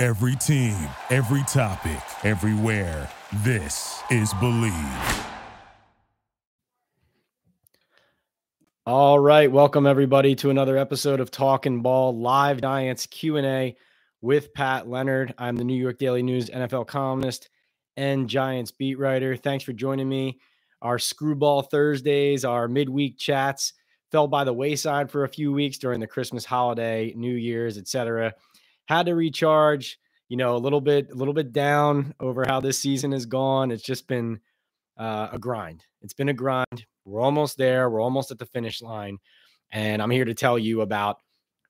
Every team, every topic, everywhere. This is Bleav. All right, welcome everybody to another episode of Talkin' Ball Live Giants Q&A with Pat Leonard. I'm the New York Daily News NFL columnist and Giants beat writer. Thanks for joining me. Our Screwball Thursdays, our midweek chats fell by the wayside for a few weeks during the Christmas holiday, New Year's, etc had to recharge, you know, a little bit, a little bit down over how this season has gone. It's just been uh, a grind. It's been a grind. We're almost there. We're almost at the finish line. And I'm here to tell you about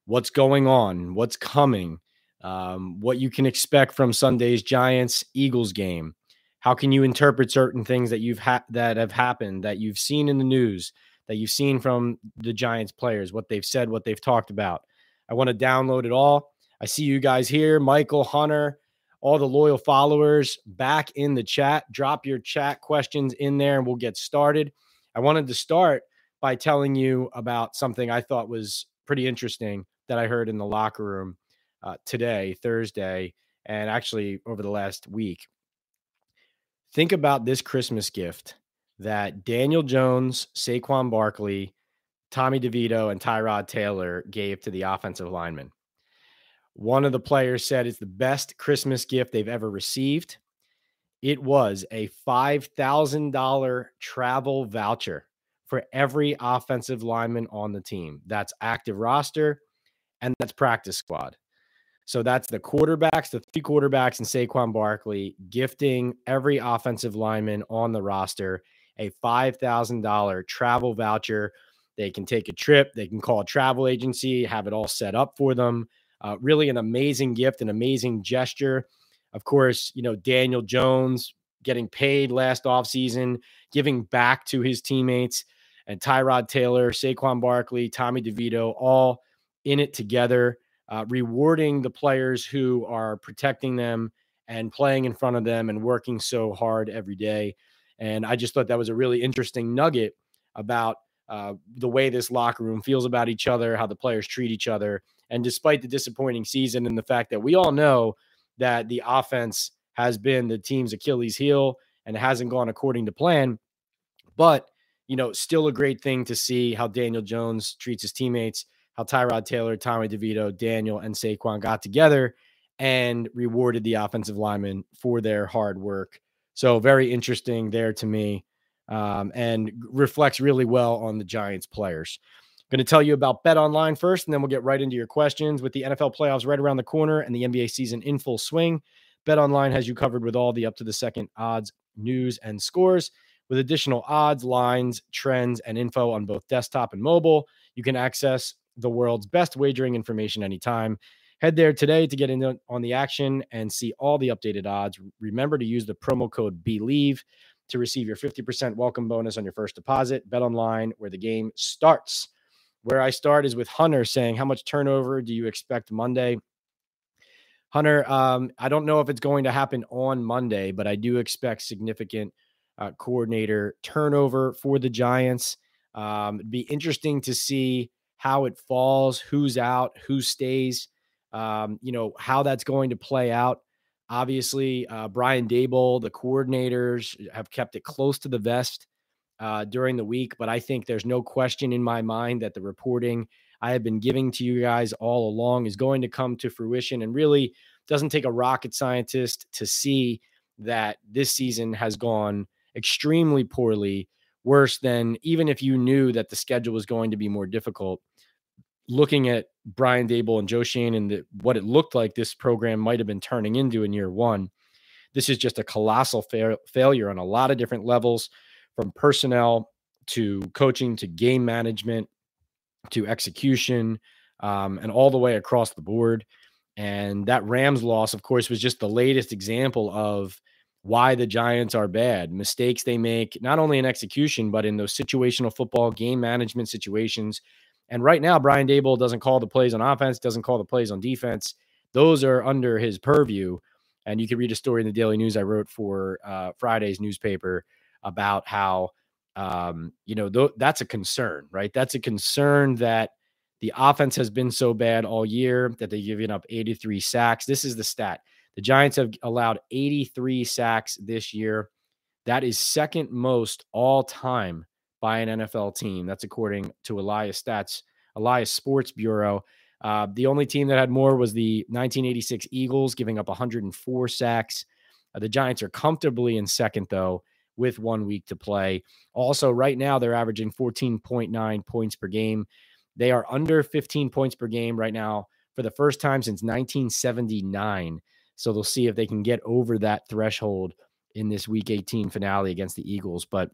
what's going on, what's coming, um, what you can expect from Sunday's Giants Eagles game. How can you interpret certain things that you've had that have happened that you've seen in the news, that you've seen from the Giants players, what they've said, what they've talked about? I want to download it all. I see you guys here, Michael, Hunter, all the loyal followers back in the chat. Drop your chat questions in there and we'll get started. I wanted to start by telling you about something I thought was pretty interesting that I heard in the locker room uh, today, Thursday, and actually over the last week. Think about this Christmas gift that Daniel Jones, Saquon Barkley, Tommy DeVito, and Tyrod Taylor gave to the offensive linemen. One of the players said it's the best Christmas gift they've ever received. It was a $5,000 travel voucher for every offensive lineman on the team. That's active roster and that's practice squad. So that's the quarterbacks, the three quarterbacks, and Saquon Barkley gifting every offensive lineman on the roster a $5,000 travel voucher. They can take a trip, they can call a travel agency, have it all set up for them. Uh, really an amazing gift, an amazing gesture. Of course, you know, Daniel Jones getting paid last offseason, giving back to his teammates, and Tyrod Taylor, Saquon Barkley, Tommy DeVito, all in it together, uh, rewarding the players who are protecting them and playing in front of them and working so hard every day. And I just thought that was a really interesting nugget about uh, the way this locker room feels about each other, how the players treat each other, and despite the disappointing season and the fact that we all know that the offense has been the team's Achilles heel and hasn't gone according to plan, but you know, still a great thing to see how Daniel Jones treats his teammates, how Tyrod Taylor, Tommy DeVito, Daniel, and Saquon got together and rewarded the offensive linemen for their hard work. So very interesting there to me, um, and reflects really well on the Giants players. Going to tell you about Bet Online first, and then we'll get right into your questions. With the NFL playoffs right around the corner and the NBA season in full swing, Bet Online has you covered with all the up to the second odds, news, and scores. With additional odds, lines, trends, and info on both desktop and mobile, you can access the world's best wagering information anytime. Head there today to get in on the action and see all the updated odds. Remember to use the promo code BELIEVE to receive your 50% welcome bonus on your first deposit. Bet online where the game starts. Where I start is with Hunter saying, How much turnover do you expect Monday? Hunter, um, I don't know if it's going to happen on Monday, but I do expect significant uh, coordinator turnover for the Giants. Um, it'd be interesting to see how it falls, who's out, who stays, um, you know, how that's going to play out. Obviously, uh, Brian Daboll, the coordinators have kept it close to the vest uh, during the week. But I think there's no question in my mind that the reporting I have been giving to you guys all along is going to come to fruition and really doesn't take a rocket scientist to see that this season has gone extremely poorly, worse than even if you knew that the schedule was going to be more difficult. Looking at Brian Daboll and Joe Schoen and the, what it looked like this program might have been turning into in year one, this is just a colossal fa- failure on a lot of different levels from personnel to coaching to game management to execution um, and all the way across the board. And that Rams loss, of course, was just the latest example of why the Giants are bad. Mistakes they make, not only in execution, but in those situational football game management situations. And right now, Brian Daboll doesn't call the plays on offense, doesn't call the plays on defense. Those are under his purview. And you can read a story in the Daily News I wrote for uh, Friday's newspaper about how, um, you know, th- that's a concern, right? That's a concern that the offense has been so bad all year that they've given up 83 sacks. This is the stat the Giants have allowed 83 sacks this year. That is second most all time by an NFL team. That's according to Elias Stats, Elias Sports Bureau. Uh, the only team that had more was the 1986 Eagles, giving up 104 sacks. Uh, the Giants are comfortably in second, though, with one week to play. Also, right now, they're averaging 14.9 points per game. They are under 15 points per game right now for the first time since 1979. So they'll see if they can get over that threshold in this week 18 finale against the Eagles. But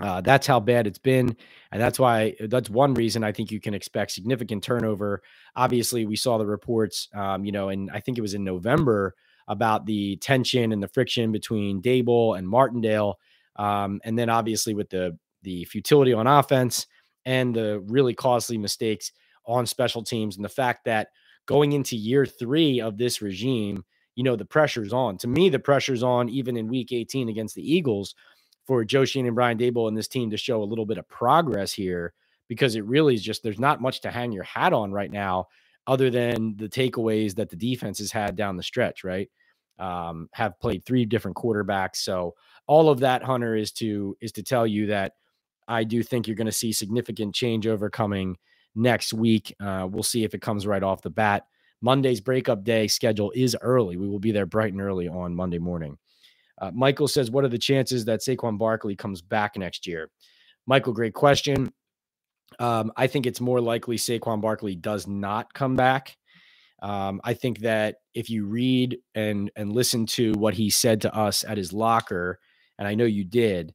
uh, that's how bad it's been. And that's why that's one reason I think you can expect significant turnover. Obviously, we saw the reports, um, you know, and I think it was in November about the tension and the friction between Daboll and Martindale. Um, and then obviously with the the futility on offense and the really costly mistakes on special teams and the fact that going into year three of this regime, you know, the pressure's on. To me, the pressure's on even in week 18 against the Eagles for Joe Schoen and Brian Daboll and this team to show a little bit of progress here because it really is just there's not much to hang your hat on right now other than the takeaways that the defense has had down the stretch, right? Um, have played three different quarterbacks. So all of that, Hunter, is to is to tell you that I do think you're going to see significant changeover coming next week. Uh, we'll see if it comes right off the bat. Monday's breakup day schedule is early. We will be there bright and early on Monday morning. Uh, Michael says, What are the chances that Saquon Barkley comes back next year? Michael, great question. Um, I think it's more likely Saquon Barkley does not come back. Um, I think that if you read and and listen to what he said to us at his locker, and I know you did,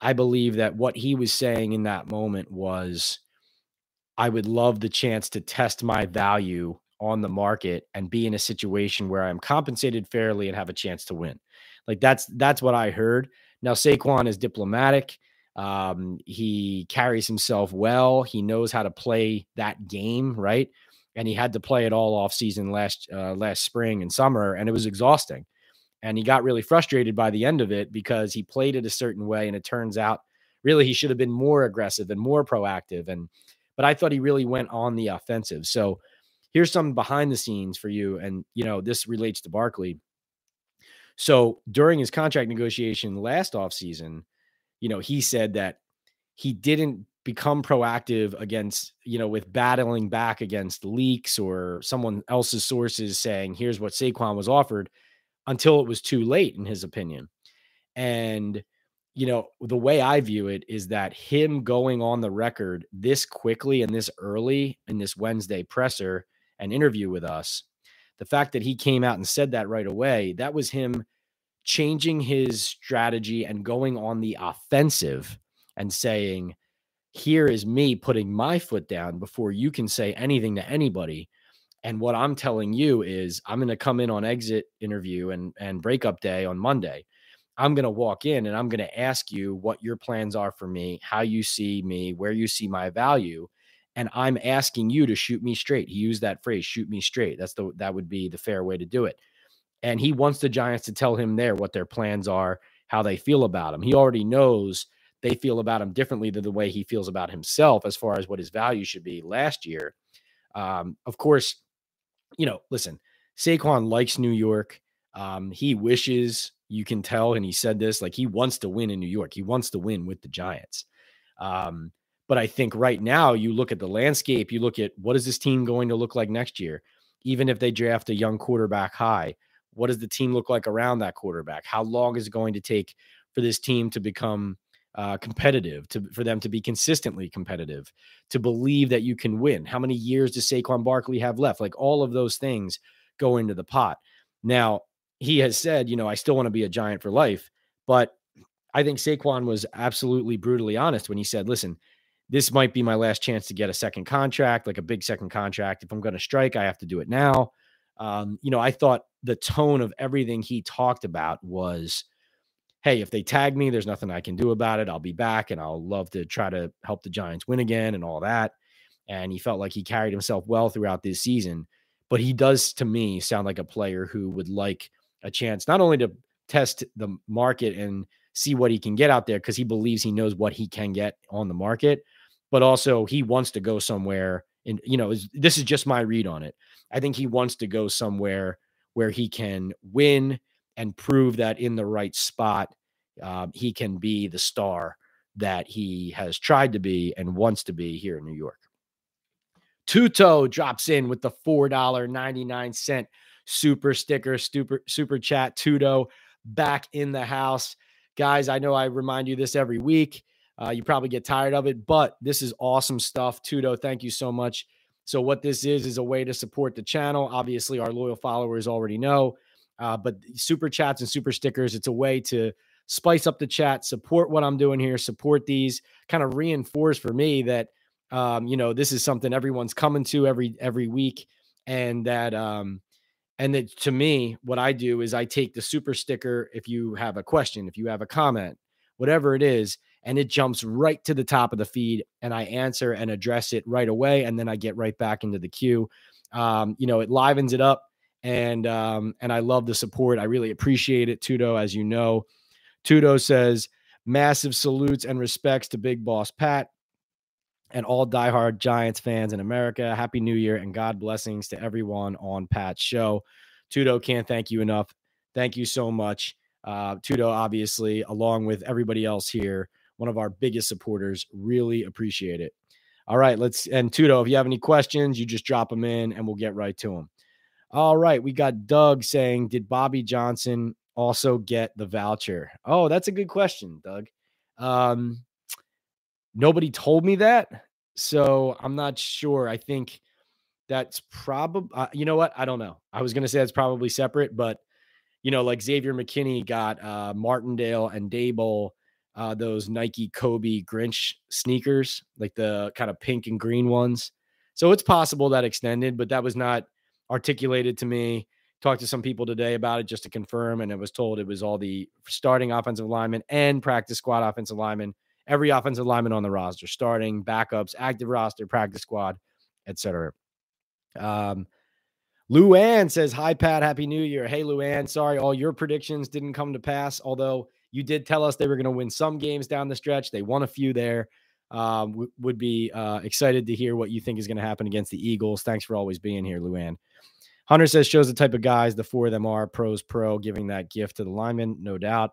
I believe that what he was saying in that moment was, I would love the chance to test my value on the market and be in a situation where I'm compensated fairly and have a chance to win. Like that's that's what I heard. Now Saquon is diplomatic. Um, he carries himself well. He knows how to play that game, right? And he had to play it all off season last uh, last spring and summer, and it was exhausting. And he got really frustrated by the end of it because he played it a certain way, and it turns out really he should have been more aggressive and more proactive. And but I thought he really went on the offensive. So here's some behind the scenes for you. And, you know, this relates to Barkley. So during his contract negotiation last offseason, you know, he said that he didn't become proactive against, you know, with battling back against leaks or someone else's sources saying, here's what Saquon was offered until it was too late, in his opinion. And, you know, the way I view it is that him going on the record this quickly and this early in this Wednesday presser and interview with us, the fact that he came out and said that right away, that was him changing his strategy and going on the offensive and saying, Here is me putting my foot down before you can say anything to anybody. And what I'm telling you is, I'm going to come in on exit interview and, and breakup day on Monday. I'm going to walk in and I'm going to ask you what your plans are for me, how you see me, where you see my value and I'm asking you to shoot me straight. He used that phrase, shoot me straight. That's the that would be the fair way to do it. And he wants the Giants to tell him there what their plans are, how they feel about him. He already knows they feel about him differently than the way he feels about himself as far as what his value should be last year. Um, of course, you know, listen, Saquon likes New York. Um, he wishes you can tell, and he said this like he wants to win in New York. He wants to win with the Giants. Um, but I think right now, you look at the landscape, you look at what is this team going to look like next year? Even if they draft a young quarterback high, what does the team look like around that quarterback? How long is it going to take for this team to become uh, competitive, to for them to be consistently competitive, to believe that you can win? How many years does Saquon Barkley have left? Like all of those things go into the pot. Now, he has said, you know, I still want to be a giant for life, but I think Saquon was absolutely brutally honest when he said, listen, this might be my last chance to get a second contract, like a big second contract. If I'm going to strike, I have to do it now. Um, you know, I thought the tone of everything he talked about was, hey, if they tag me, there's nothing I can do about it. I'll be back and I'll love to try to help the Giants win again and all that. And he felt like he carried himself well throughout this season. But he does, to me, sound like a player who would like a chance not only to test the market and see what he can get out there because he believes he knows what he can get on the market, but also he wants to go somewhere. And, you know, this is just my read on it. I think he wants to go somewhere where he can win and prove that in the right spot, uh, he can be the star that he has tried to be and wants to be here in New York. Tuto drops in with the $4.99 super sticker, super, super chat. Tuto back in the house. Guys, I know I remind you this every week. Uh, you probably get tired of it, but this is awesome stuff. Tuto, thank you so much. So, what this is, is a way to support the channel. Obviously, our loyal followers already know, uh, but super chats and super stickers, it's a way to spice up the chat, support what I'm doing here, support these, kind of reinforce for me that, um, you know, this is something everyone's coming to every every week, and that um, and that to me, what I do is I take the super sticker if you have a question, if you have a comment, whatever it is, and it jumps right to the top of the feed and I answer and address it right away. And then I get right back into the queue. Um, you know, it livens it up and um, and I love the support. I really appreciate it, Tudo, as you know. Tudo says, massive salutes and respects to Big Boss Pat and all diehard Giants fans in America. Happy New Year and God blessings to everyone on Pat's show. Tudo can't thank you enough. Thank you so much. Uh, Tudo, obviously, along with everybody else here, one of our biggest supporters. Really appreciate it. All right, let's and Tudo, if you have any questions, you just drop them in and we'll get right to them. All right, we got Doug saying, Did Bobby Johnson also get the voucher? Oh, that's a good question, Doug. Um, Nobody told me that. So I'm not sure. I think that's probably, uh, you know what? I don't know. I was going to say that's probably separate, but, you know, like Xavier McKinney got uh, Martindale and Daboll, uh, those Nike Kobe Grinch sneakers, like the kind of pink and green ones. So it's possible that extended, but that was not articulated to me. Talked to some people today about it just to confirm, and it was told it was all the starting offensive linemen and practice squad offensive linemen every offensive lineman on the roster, starting, backups, active roster, practice squad, etc. Um, Luann says, Hi, Pat. Happy New Year. Hey, Luann. Sorry, all your predictions didn't come to pass, although you did tell us they were going to win some games down the stretch. They won a few there. Um, w- would be uh, excited to hear what you think is going to happen against the Eagles. Thanks for always being here, Luann. Hunter says, shows the type of guys the four of them are pros pro, giving that gift to the lineman, no doubt.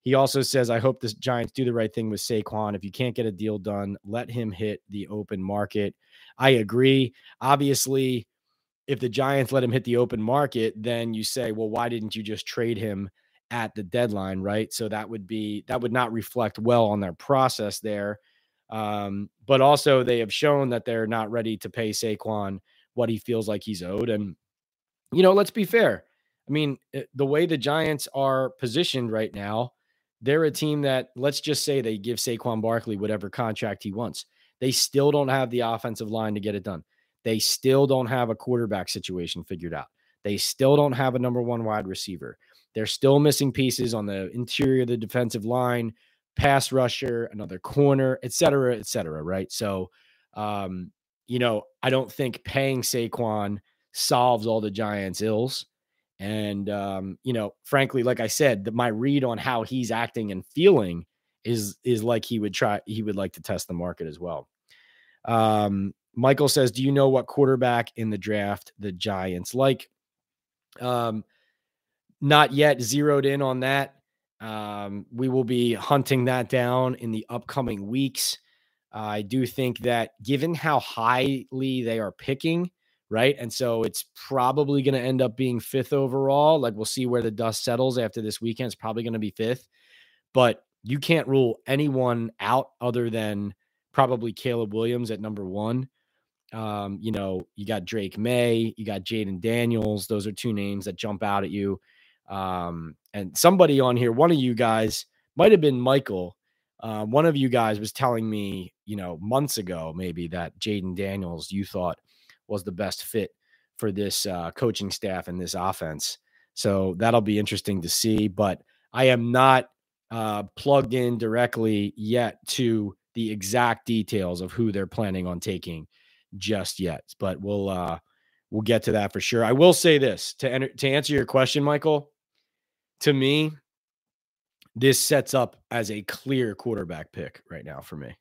He also says, I hope the Giants do the right thing with Saquon. If you can't get a deal done, let him hit the open market. I agree. Obviously, if the Giants let him hit the open market, then you say, well, why didn't you just trade him at the deadline? Right. So that would be, that would not reflect well on their process there. Um, but also, they have shown that they're not ready to pay Saquon what he feels like he's owed. And, you know, let's be fair. I mean, eh, the way the Giants are positioned right now, they're a team that let's just say they give Saquon Barkley whatever contract he wants. They still don't have the offensive line to get it done. They still don't have a quarterback situation figured out. They still don't have a number one wide receiver. They're still missing pieces on the interior of the defensive line, pass rusher, another corner, et cetera, et cetera. Right. So, um, you know, I don't think paying Saquon solves all the Giants' ills. And um, you know, frankly, like I said, the, my read on how he's acting and feeling is is like he would try he would like to test the market as well. Um, Michael says, "Do you know what quarterback in the draft the Giants like?" Um, not yet zeroed in on that. Um, we will be hunting that down in the upcoming weeks. I do think that given how highly they are picking, right? And so it's probably going to end up being fifth overall. Like we'll see where the dust settles after this weekend. It's probably going to be fifth, but you can't rule anyone out other than probably Caleb Williams at number one. Um, you know, you got Drake Maye, you got Jayden Daniels. Those are two names that jump out at you. Um, and somebody on here, one of you guys might have been Michael. Uh, one of you guys was telling me, you know, months ago, maybe that Jayden Daniels, you thought was the best fit for this uh, coaching staff and this offense. So that'll be interesting to see. But I am not uh, plugged in directly yet to the exact details of who they're planning on taking just yet. But we'll uh, we'll get to that for sure. I will say this to enter, to answer your question, Michael. To me, this sets up as a clear quarterback pick right now for me.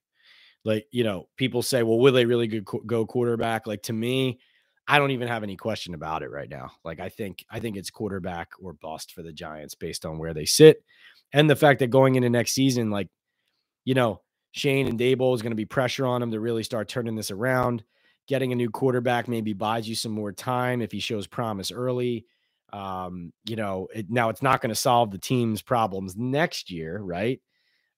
Like you know, people say, "Well, will they really go quarterback?" Like to me, I don't even have any question about it right now. Like I think I think it's quarterback or bust for the Giants based on where they sit and the fact that going into next season, like you know, Schoen and Daboll is going to be pressure on him to really start turning this around. Getting a new quarterback maybe buys you some more time if he shows promise early. Um, you know, it, now it's not going to solve the team's problems next year, right?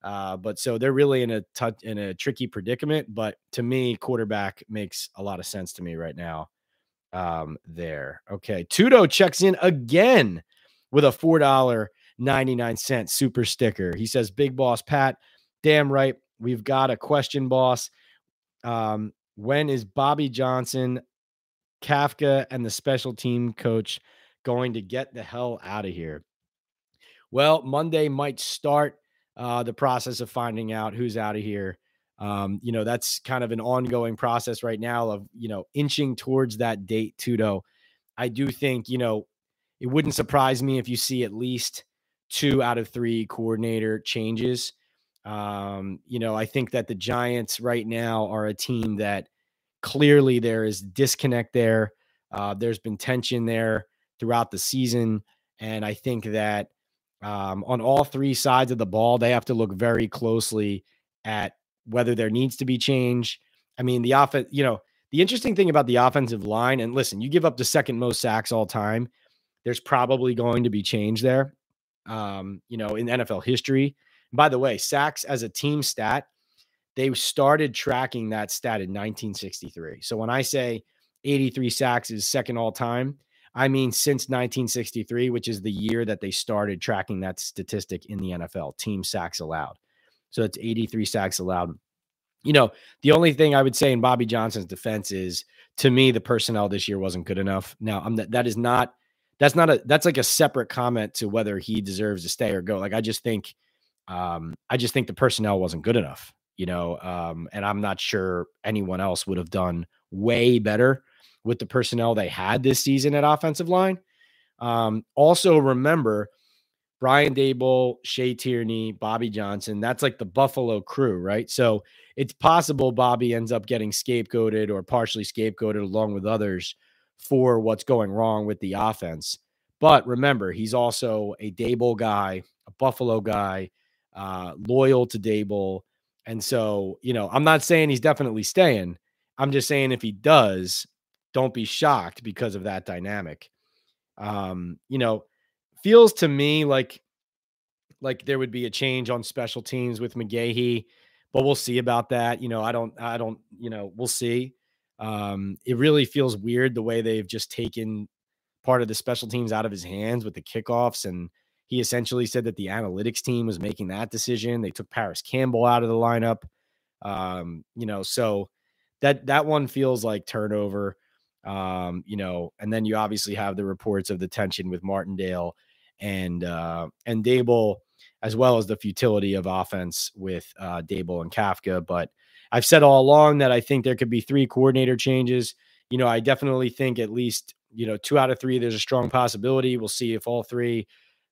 Uh, but so they're really in a t- in a tricky predicament. But to me, quarterback makes a lot of sense to me right now. Um, there. Okay. Tudo checks in again with a four dollar ninety nine cent super sticker. He says, "Big boss Pat, damn right. We've got a question, boss. Um, when is Bobby Johnson, Kafka, and the special team coach going to get the hell out of here? Well, Monday might start uh, the process of finding out who's out of here. Um, you know, that's kind of an ongoing process right now of, you know, inching towards that date, Tudo. I do think, you know, it wouldn't surprise me if you see at least two out of three coordinator changes. Um, you know, I think that the Giants right now are a team that clearly there is disconnect there. Uh, there's been tension there throughout the season. And I think that um, on all three sides of the ball, they have to look very closely at whether there needs to be change. I mean, the offense, you know, the interesting thing about the offensive line, and listen, you give up the second most sacks all time, there's probably going to be change there. Um, you know, in NFL history, by the way, sacks as a team stat, they started tracking that stat in 1963. So when I say 83 sacks is second all time, I mean since 1963, which is the year that they started tracking that statistic in the NFL, team sacks allowed. So it's 83 sacks allowed. You know, the only thing I would say in Bobby Johnson's defense is to me the personnel this year wasn't good enough. Now, I'm that is not that's not a that's like a separate comment to whether he deserves to stay or go. Like I just think um, I just think the personnel wasn't good enough, you know, um, and I'm not sure anyone else would have done way better with the personnel they had this season at offensive line. Um, also, remember Brian Daboll, Shea Tierney, Bobby Johnson. That's like the Buffalo crew, right? So it's possible Bobby ends up getting scapegoated or partially scapegoated along with others for what's going wrong with the offense. But remember, he's also a Daboll guy, a Buffalo guy uh, loyal to Daboll. And so, you know, I'm not saying he's definitely staying. I'm just saying if he does, don't be shocked because of that dynamic. Um, you know, feels to me like like there would be a change on special teams with McGaughey, but we'll see about that. You know, I don't I don't, you know, we'll see. Um, it really feels weird the way they've just taken part of the special teams out of his hands with the kickoffs and he essentially said that the analytics team was making that decision. They took Parris Campbell out of the lineup. Um, you know, so that that one feels like turnover. Um, you know, and then you obviously have the reports of the tension with Martindale and uh and Daboll, as well as the futility of offense with uh Daboll and Kafka. But I've said all along that I think there could be three coordinator changes. You know, I definitely think at least, you know, two out of three, there's a strong possibility. We'll see if all three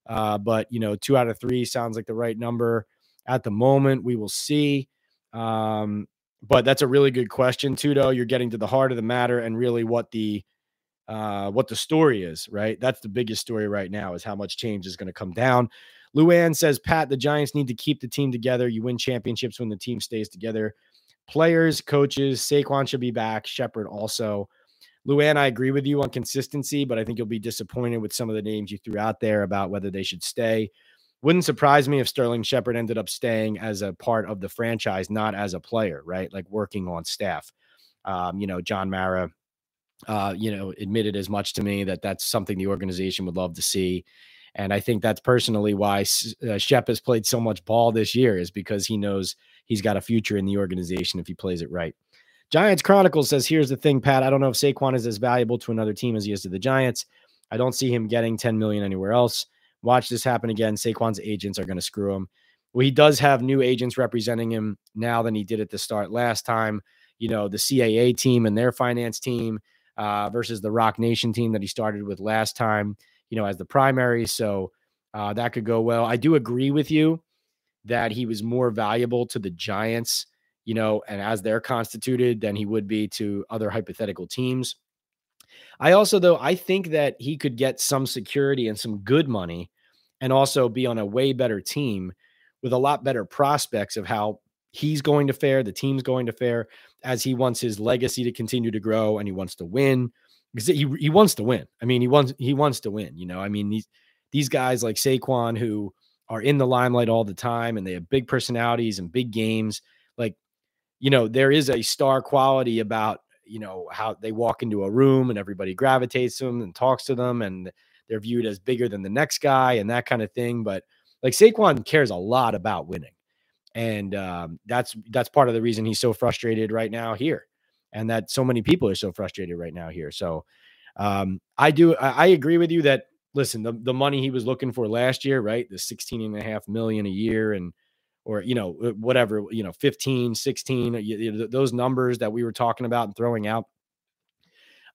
uh, but you know, two out of three sounds like the right number at the moment. We will see. Um, but that's a really good question. Though you're getting to the heart of the matter and really what the uh, what the story is, right? That's the biggest story right now is how much change is going to come down. Luann says, Pat, the Giants need to keep the team together. You win championships when the team stays together. Players, coaches, Saquon should be back. Shepard also. Luann, I agree with you on consistency, but I think you'll be disappointed with some of the names you threw out there about whether they should stay. Wouldn't surprise me if Sterling Shepard ended up staying as a part of the franchise, not as a player, right? Like working on staff. Um, you know, John Mara, uh, you know, admitted as much to me that that's something the organization would love to see. And I think that's personally why uh, Shep has played so much ball this year is because he knows he's got a future in the organization if he plays it right. Giants Chronicle says, here's the thing, Pat. I don't know if Saquon is as valuable to another team as he is to the Giants. I don't see him getting 10 million anywhere else. Watch this happen again. Saquon's agents are going to screw him. Well, he does have new agents representing him now than he did at the start last time. You know, the CAA team and their finance team uh, versus the Roc Nation team that he started with last time, you know, as the primary. So uh, that could go well. I do agree with you that he was more valuable to the Giants, you know, and as they're constituted than he would be to other hypothetical teams. I also, though, I think that he could get some security and some good money and also be on a way better team with a lot better prospects of how he's going to fare, the team's going to fare, as he wants his legacy to continue to grow and he wants to win because he he wants to win. I mean, he wants he wants to win. You know, I mean these these guys like Saquon who are in the limelight all the time and they have big personalities and big games. Like, you know, there is a star quality about you know how they walk into a room and everybody gravitates to them and talks to them and they're viewed as bigger than the next guy and that kind of thing. But like Saquon cares a lot about winning, and um, that's that's part of the reason he's so frustrated right now here, and that so many people are so frustrated right now here. So um, I do I, I agree with you that listen the, the money he was looking for last year, right? The 16 and a half million a year and or you know uh, whatever you know 15 16 you know, those numbers that we were talking about and throwing out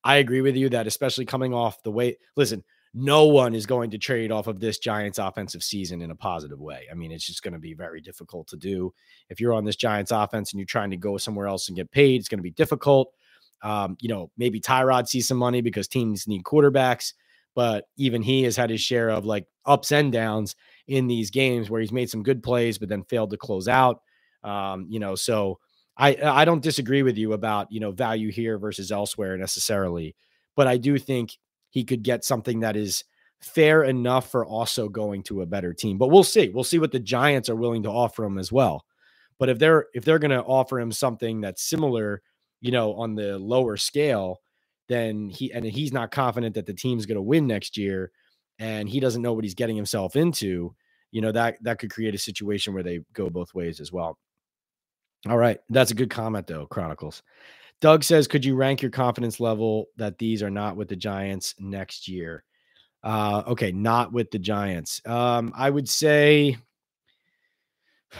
i agree with you that especially coming off the way listen no one is going to trade off of this Giants offensive season in a positive way. I mean, it's just going to be very difficult to do. If you're on this Giants offense and you're trying to go somewhere else and get paid, it's going to be difficult. Um, you know, maybe Tyrod sees some money because teams need quarterbacks, but even he has had his share of like ups and downs in these games where he's made some good plays, but then failed to close out. Um, you know, so I I don't disagree with you about you know value here versus elsewhere necessarily, but I do think he could get something that is fair enough for also going to a better team. But we'll see. We'll see what the Giants are willing to offer him as well. But if they're if they're going to offer him something that's similar, you know, on the lower scale, then he and he's not confident that the team's going to win next year and he doesn't know what he's getting himself into, you know, that that could create a situation where they go both ways as well. All right, that's a good comment though, Chronicles. Doug says, could you rank your confidence level that these are not with the Giants next year? Uh, okay, not with the Giants. Um, I would say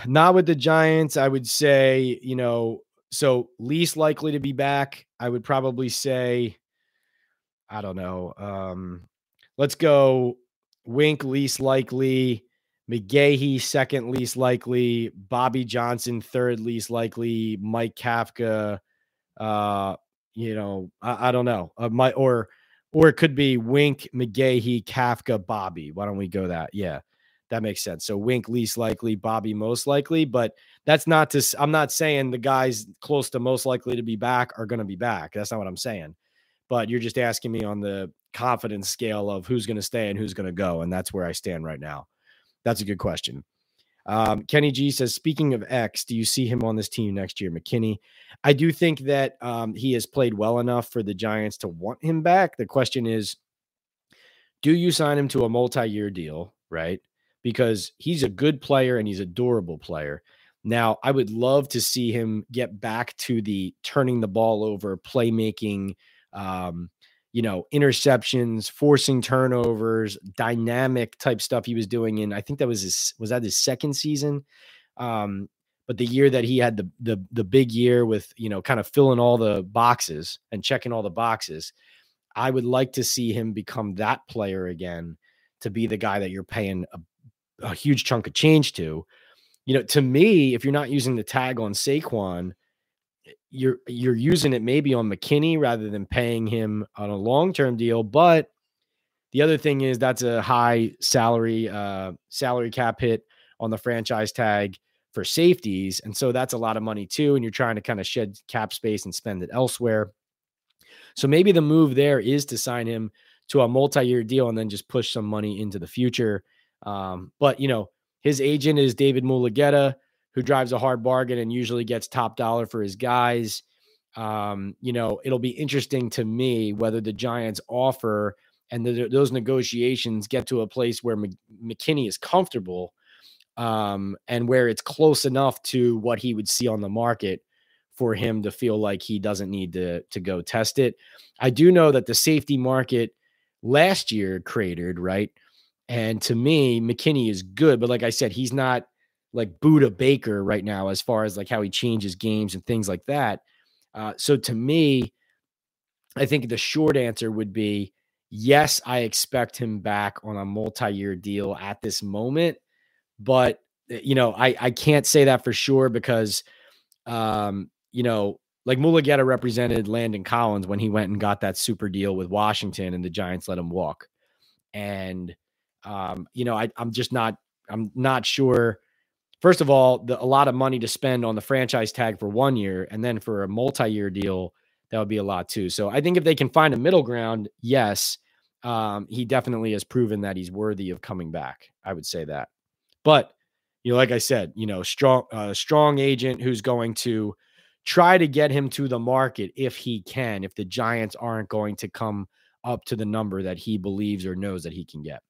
not with the Giants. I would say, you know, so least likely to be back. I would probably say, I don't know. Um, let's go Wink least likely, McGaughey second least likely, Bobby Johnson third least likely, Mike Kafka uh, you know, I, I don't know. Uh, my or or it could be Wink, McGaughey, Kafka, Bobby. Why don't we go that? Yeah, that makes sense. So Wink least likely, Bobby most likely, but that's not to. I'm not saying the guys close to most likely to be back are going to be back. That's not what I'm saying. But you're just asking me on the confidence scale of who's going to stay and who's going to go, and that's where I stand right now. That's a good question. Um, Kenny G says, speaking of X, do you see him on this team next year? McKinney. I do think that um, he has played well enough for the Giants to want him back. The question is, do you sign him to a multi-year deal, right? Because he's a good player and he's a durable player. Now, I would love to see him get back to the turning the ball over, playmaking, um, you know, interceptions, forcing turnovers, dynamic type stuff he was doing in I think that was his was that his second season. Um, but the year that he had the the the big year with, you know, kind of filling all the boxes and checking all the boxes, I would like to see him become that player again to be the guy that you're paying a, a huge chunk of change to. You know, to me, if you're not using the tag on Saquon, you're you're using it maybe on McKinney rather than paying him on a long-term deal. But the other thing is that's a high salary uh salary cap hit on the franchise tag for safeties. And so that's a lot of money too. And you're trying to kind of shed cap space and spend it elsewhere. So maybe the move there is to sign him to a multi-year deal and then just push some money into the future. Um, but you know, his agent is David Mulugheta who drives a hard bargain and usually gets top dollar for his guys. Um, you know, it'll be interesting to me whether the Giants offer and the, those negotiations get to a place where McKinney is comfortable um, and where it's close enough to what he would see on the market for him to feel like he doesn't need to to go test it. I do know that the safety market last year cratered, right? And to me, McKinney is good, but like I said, he's not like Budda Baker right now as far as like how he changes games and things like that. Uh, so to me, I think the short answer would be yes, I expect him back on a multi-year deal at this moment, but eh, you know, I I can't say that for sure because um, you know, like Mulugheta represented Landon Collins when he went and got that super deal with Washington and the Giants let him walk. And um, you know, I, I'm just not I'm not sure. First of all, the, a lot of money to spend on the franchise tag for one year, and then for a multi-year deal, that would be a lot too. So I think if they can find a middle ground, yes, um, he definitely has proven that he's worthy of coming back. I would say that. But you know, like I said, you know, strong, uh, strong agent who's going to try to get him to the market if he can. If the Giants aren't going to come up to the number that he believes or knows that he can get.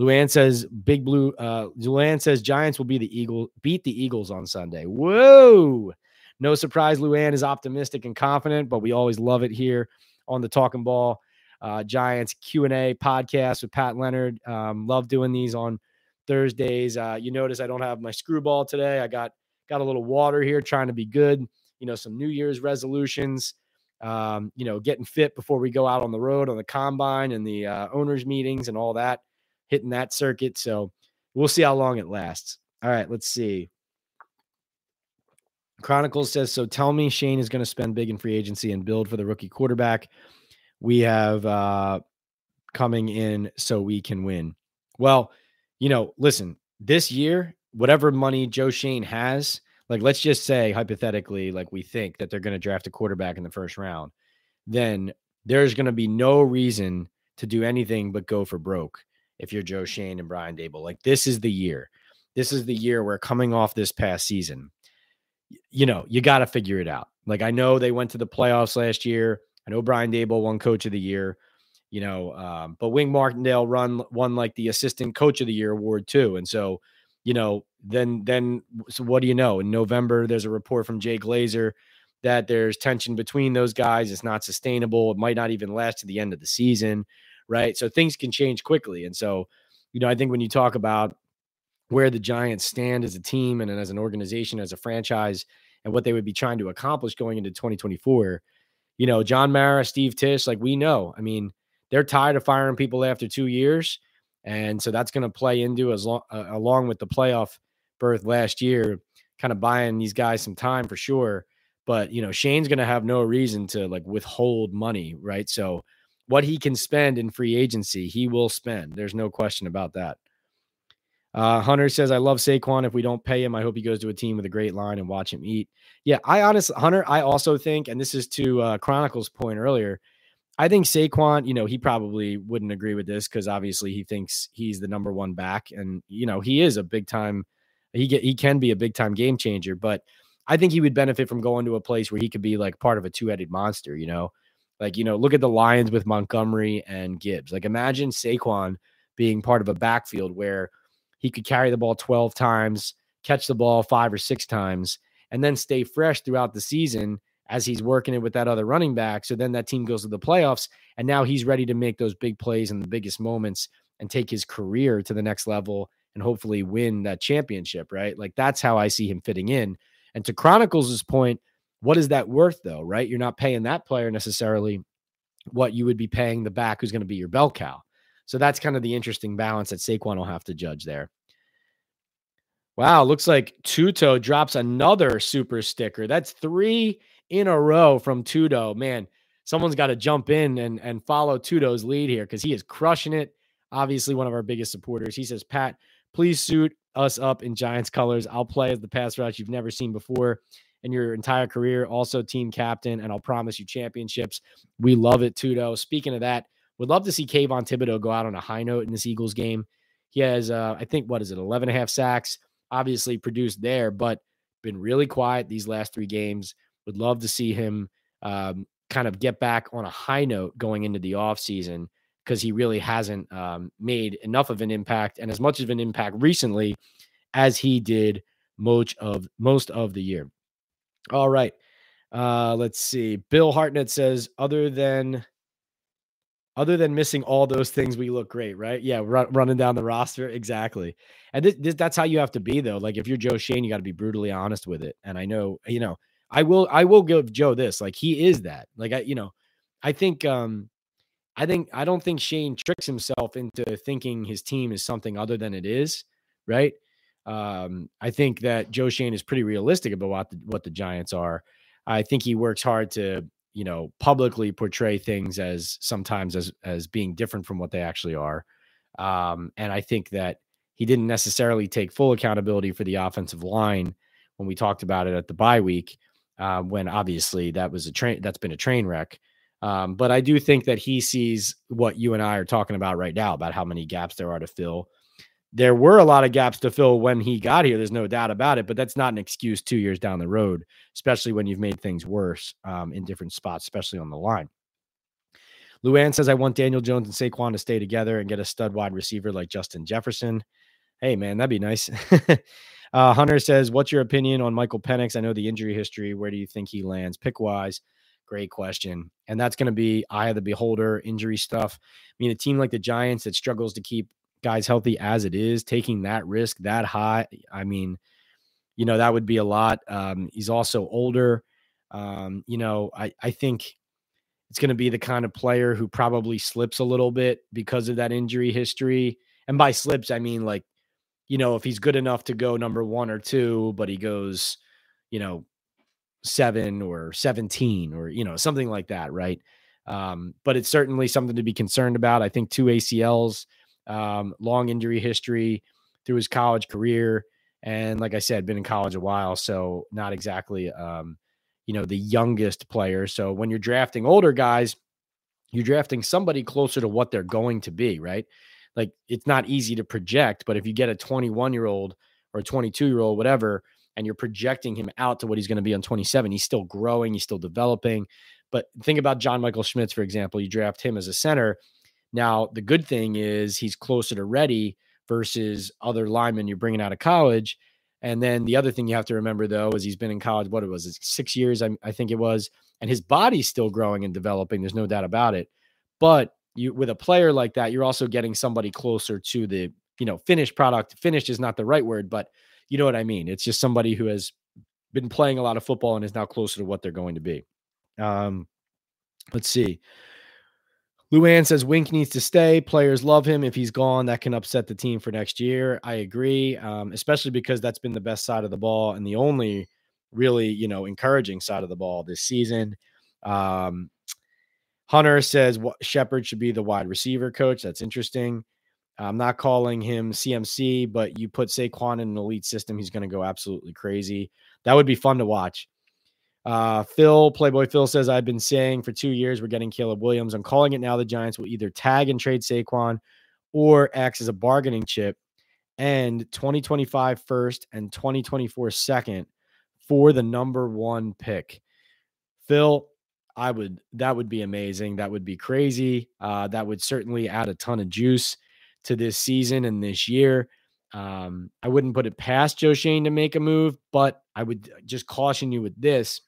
Luann says Big Blue. Uh, Luann says Giants will be the Eagle beat the Eagles on Sunday. Whoa! No surprise, Luann is optimistic and confident, but we always love it here on the Talkin' Ball uh, Giants Q and A podcast with Pat Leonard. Um, love doing these on Thursdays. Uh, you notice I don't have my screwball today. I got got a little water here, trying to be good. You know, some New Year's resolutions. Um, you know, getting fit before we go out on the road on the combine and the uh, owners meetings and all that, hitting that circuit. So we'll see how long it lasts. All right, let's see. Chronicles says so. Tell me, Schoen is going to spend big in free agency and build for the rookie quarterback. We have uh, coming in so we can win. Well, you know, listen, this year, whatever money Joe Schoen has, like let's just say hypothetically, like we think that they're going to draft a quarterback in the first round, then there's going to be no reason to do anything but go for broke if you're Joe Schoen and Brian Daboll. Like this is the year. This is the year where coming off this past season, you know, you got to figure it out. Like I know they went to the playoffs last year. I know Brian Daboll won Coach of the Year, you know, um, but Wink Martindale run won like the Assistant Coach of the Year award too, and so you know, then then so what do you know? In November, there's a report from Jay Glazer that there's tension between those guys. It's not sustainable. It might not even last to the end of the season, right? So things can change quickly, and so you know, I think when you talk about where the Giants stand as a team and as an organization, as a franchise, and what they would be trying to accomplish going into 2024 you know, John Mara, Steve Tisch, like we know. I mean, they're tired of firing people after two years. And so that's going to play into as long, uh, along with the playoff berth last year, kind of buying these guys some time for sure. But, you know, Schoen's going to have no reason to like withhold money, right? So what he can spend in free agency, he will spend. There's no question about that. Uh, Hunter says, I love Saquon. If we don't pay him, I hope he goes to a team with a great line and watch him eat. Yeah, I honestly, Hunter, I also think, and this is to uh, Chronicles' point earlier, I think Saquon, you know, he probably wouldn't agree with this because obviously he thinks he's the number one back, and you know, he is a big time. He get he can be a big time game changer, but I think he would benefit from going to a place where he could be like part of a two headed monster. You know, like you know, look at the Lions with Montgomery and Gibbs. Like imagine Saquon being part of a backfield where he could carry the ball 12 times, catch the ball five or six times, and then stay fresh throughout the season as he's working it with that other running back. So then that team goes to the playoffs, and now he's ready to make those big plays in the biggest moments and take his career to the next level and hopefully win that championship, right? Like that's how I see him fitting in. And to Chronicles' point, what is that worth though, right? You're not paying that player necessarily what you would be paying the back who's going to be your bell cow. So that's kind of the interesting balance that Saquon will have to judge there. Wow, looks like Tuto drops another super sticker. That's three in a row from Tuto. Man, someone's got to jump in and, and follow Tuto's lead here because he is crushing it. Obviously, one of our biggest supporters. He says, Pat, please suit us up in Giants colors. I'll play as the pass rush you've never seen before in your entire career. Also, team captain, and I'll promise you championships. We love it, Tuto. Speaking of that, would love to see Kayvon Thibodeaux go out on a high note in this Eagles game. He has, uh, I think, what is it, 11 and a half sacks, obviously produced there, but been really quiet these last three games. Would love to see him um, kind of get back on a high note going into the offseason because he really hasn't um, made enough of an impact and as much of an impact recently as he did most of most of the year. All right. Uh, let's see. Bill Hartnett says, other than other than missing all those things, we look great, right? Yeah, run, running down the roster, exactly. And this, this, that's how you have to be, though. Like if you're Joe Schoen, you got to be brutally honest with it. And I know, you know, I will, I will give Joe this. Like he is that. Like I, you know, I think, um, I think I don't think Schoen tricks himself into thinking his team is something other than it is, right? Um, I think that Joe Schoen is pretty realistic about what the, what the Giants are. I think he works hard to you know publicly portray things as sometimes as as being different from what they actually are. Um, and i think that he didn't necessarily take full accountability for the offensive line when we talked about it at the bye week uh, when obviously that was a train that's been a train wreck. Um, but i do think that he sees what you and i are talking about right now about how many gaps there are to fill there were a lot of gaps to fill when he got here. There's no doubt about it, but that's not an excuse two years down the road, especially when you've made things worse um, in different spots, especially on the line. Luann says, I want Daniel Jones and Saquon to stay together and get a stud wide receiver like Justin Jefferson. Hey, man, that'd be nice. uh, Hunter says, What's your opinion on Michael Penix? I know the injury history. Where do you think he lands pick wise? Great question. And that's going to be eye of the beholder, injury stuff. I mean, a team like the Giants that struggles to keep guys healthy as it is, taking that risk that high. I mean, you know, that would be a lot. Um, he's also older. Um, you know, I, I think it's going to be the kind of player who probably slips a little bit because of that injury history. And by slips, I mean like, you know, if he's good enough to go number one or two, but he goes, you know, seven or 17 or, you know, something like that. Right. Um, but it's certainly something to be concerned about. I think two ACLs um, long injury history through his college career. And like I said, been in college a while, so not exactly, um, you know, the youngest player. So when you're drafting older guys, you're drafting somebody closer to what they're going to be, right? Like it's not easy to project, but if you get a 21 year old or a 22 year old, whatever, and you're projecting him out to what he's going to be on 27, he's still growing, he's still developing. But think about John Michael Schmitz, for example. You draft him as a center now, the good thing is he's closer to ready versus other linemen you're bringing out of college. And then the other thing you have to remember, though, is he's been in college, what it was, six years, I, I think it was, and his body's still growing and developing. There's no doubt about it. But you, with a player like that, you're also getting somebody closer to the, you know, finished product. Finished is not the right word, but you know what I mean. It's just somebody who has been playing a lot of football and is now closer to what they're going to be. Um, let's see. Luann says Wink needs to stay. Players love him. If he's gone, that can upset the team for next year. I agree, um, especially because that's been the best side of the ball and the only really, you know, encouraging side of the ball this season. Um, Hunter says Shepard should be the wide receiver coach. That's interesting. I'm not calling him CMC, but you put Saquon in an elite system, he's going to go absolutely crazy. That would be fun to watch. Uh, Phil, Playboy Phil says, I've been saying for two years we're getting Caleb Williams. I'm calling it now. The Giants will either tag and trade Saquon or acts as a bargaining chip and 2025 first and 2024 second for the number one pick. Phil, I would, that would be amazing. That would be crazy. Uh, that would certainly add a ton of juice to this season and this year. Um, I wouldn't put it past Joe Schoen to make a move, but I would just caution you with this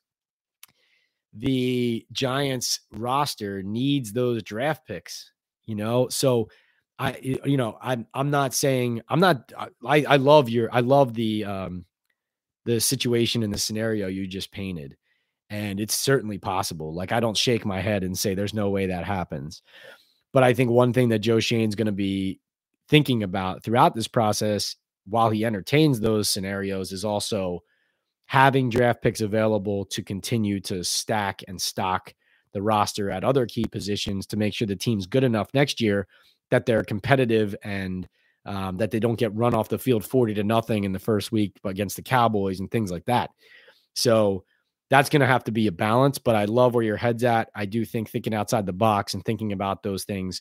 the Giants roster needs those draft picks, you know? So I you know, I'm I'm not saying I'm not I I love your I love the um the situation and the scenario you just painted. And it's certainly possible. Like I don't shake my head and say there's no way that happens. But I think one thing that Joe Schoen's going to be thinking about throughout this process while he entertains those scenarios is also having draft picks available to continue to stack and stock the roster at other key positions to make sure the team's good enough next year that they're competitive and um, that they don't get run off the field 40 to nothing in the first week against the Cowboys and things like that. So that's going to have to be a balance, but I love where your head's at. I do think thinking outside the box and thinking about those things,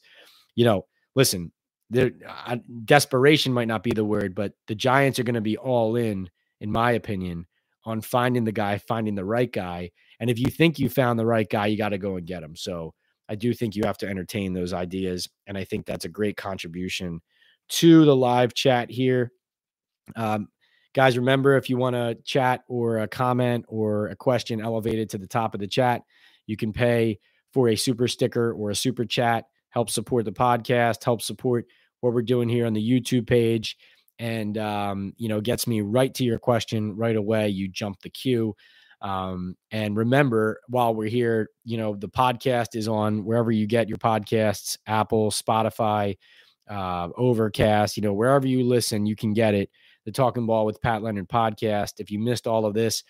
you know, listen, there, uh, desperation might not be the word, but the Giants are going to be all in, in my opinion, on finding the guy, finding the right guy. And if you think you found the right guy, you got to go and get him. So I do think you have to entertain those ideas. And I think that's a great contribution to the live chat here. Um, Guys, remember if you want to chat or a comment or a question elevated to the top of the chat, you can pay for a super sticker or a super chat. Help support the podcast, help support what we're doing here on the YouTube page, and um, you know gets me right to your question right away. You jump the queue. Um, and remember, while we're here, you know, the podcast is on wherever you get your podcasts Apple, Spotify, uh, Overcast, you know, wherever you listen, you can get it. The Talkin' Ball with Pat Leonard podcast. If you missed all of this,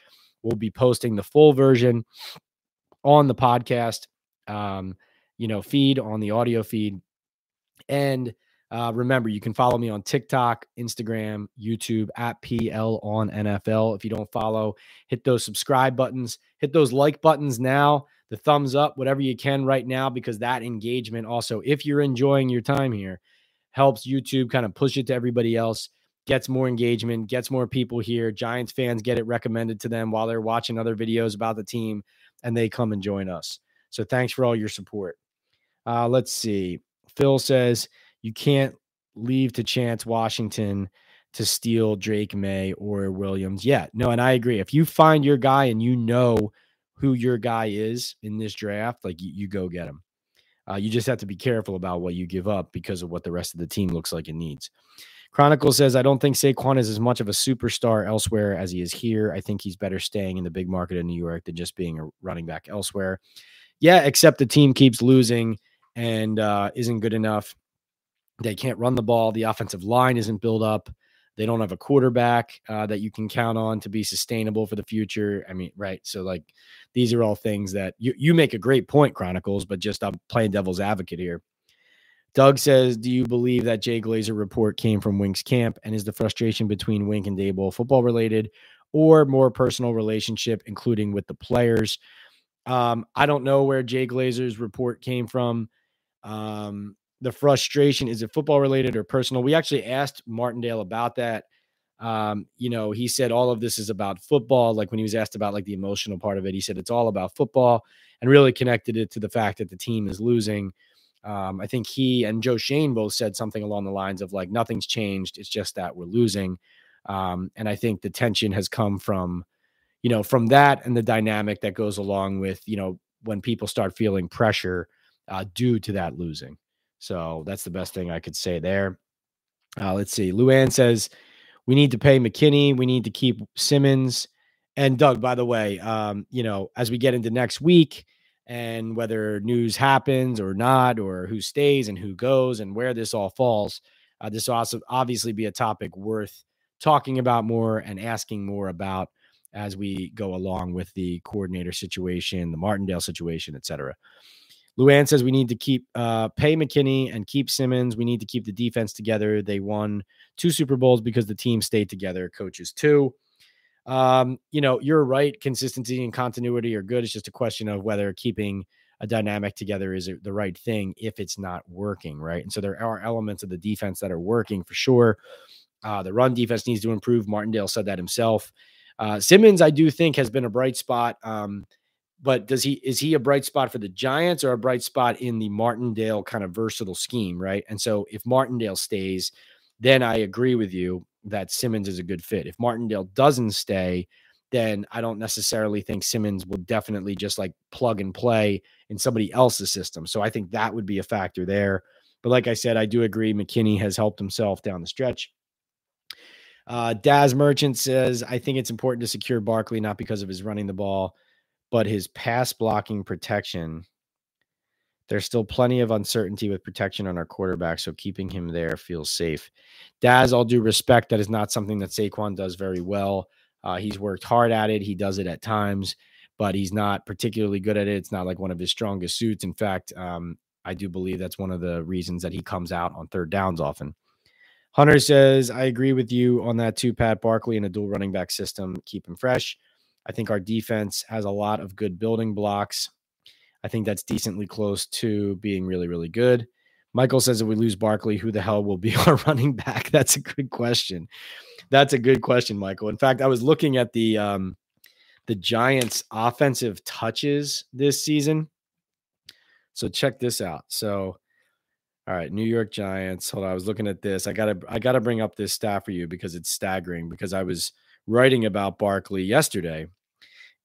we'll be posting the full version on the podcast, um, you know, feed on the audio feed. And uh, remember, you can follow me on TikTok, Instagram, YouTube at PL on NFL. If you don't follow, hit those subscribe buttons, hit those like buttons now, the thumbs up, whatever you can right now, because that engagement also, if you're enjoying your time here, helps YouTube kind of push it to everybody else, gets more engagement, gets more people here. Giants fans get it recommended to them while they're watching other videos about the team and they come and join us. So thanks for all your support. Uh, let's see. Phil says, you can't leave to chance Washington to steal Drake Maye or Williams yet. No, and I agree. If you find your guy and you know who your guy is in this draft, like you, you go get him. Uh, you just have to be careful about what you give up because of what the rest of the team looks like and needs. Chronicle says, I don't think Saquon is as much of a superstar elsewhere as he is here. I think he's better staying in the big market in New York than just being a running back elsewhere. Yeah, except the team keeps losing and uh, isn't good enough they can't run the ball. The offensive line isn't built up. They don't have a quarterback uh, that you can count on to be sustainable for the future. I mean, right? So, like, these are all things that you you make a great point, Chronicles, but just I'm playing devil's advocate here. Doug says, "Do you believe that Jay Glazer report came from Wink's camp, and is the frustration between Wink and Daboll football related, or more personal relationship, including with the players?" Um, I don't know where Jay Glazer's report came from. Um, the frustration is it football related or personal? We actually asked Martindale about that. Um, you know, he said all of this is about football. Like when he was asked about like the emotional part of it, he said it's all about football and really connected it to the fact that the team is losing. Um, I think he and Joe Schoen both said something along the lines of like nothing's changed. It's just that we're losing. Um, and I think the tension has come from, you know, from that and the dynamic that goes along with, you know, when people start feeling pressure uh, due to that losing. So that's the best thing I could say there. Uh, let's see. Luann says we need to pay McKinney. We need to keep Simmons and Doug. By the way, um, you know, as we get into next week and whether news happens or not, or who stays and who goes and where this all falls, uh, this will also obviously be a topic worth talking about more and asking more about as we go along with the coordinator situation, the Martindale situation, et cetera. Luann says we need to keep uh, pay McKinney and keep Simmons. We need to keep the defense together. They won two Super Bowls because the team stayed together. Coaches too. Um, you know, you're right. Consistency and continuity are good. It's just a question of whether keeping a dynamic together is the right thing if it's not working, right? And so there are elements of the defense that are working for sure. Uh, the run defense needs to improve. Martindale said that himself. Uh, Simmons, I do think, has been a bright spot. Um, but does he is he a bright spot for the Giants or a bright spot in the Martindale kind of versatile scheme, right? And so if Martindale stays, then I agree with you that Simmons is a good fit. If Martindale doesn't stay, then I don't necessarily think Simmons will definitely just like plug and play in somebody else's system. So I think that would be a factor there. But like I said, I do agree McKinney has helped himself down the stretch. Uh, Daz Merchant says, I think it's important to secure Barkley, not because of his running the ball, but his pass blocking protection, there's still plenty of uncertainty with protection on our quarterback. So keeping him there feels safe. Daz, all due respect, that is not something that Saquon does very well. Uh, he's worked hard at it. He does it at times, but he's not particularly good at it. It's not like one of his strongest suits. In fact, um, I do believe that's one of the reasons that he comes out on third downs often. Hunter says, I agree with you on that too, Pat Barkley in a dual running back system. Keep him fresh. I think our defense has a lot of good building blocks. I think that's decently close to being really, really good. Michael says if we lose Barkley, who the hell will be our running back? That's a good question. That's a good question, Michael. In fact, I was looking at the um, the Giants' offensive touches this season. So check this out. So All right, New York Giants. Hold on, I was looking at this. I gotta I gotta bring up this stat for you because it's staggering. Because I was writing about Barkley yesterday,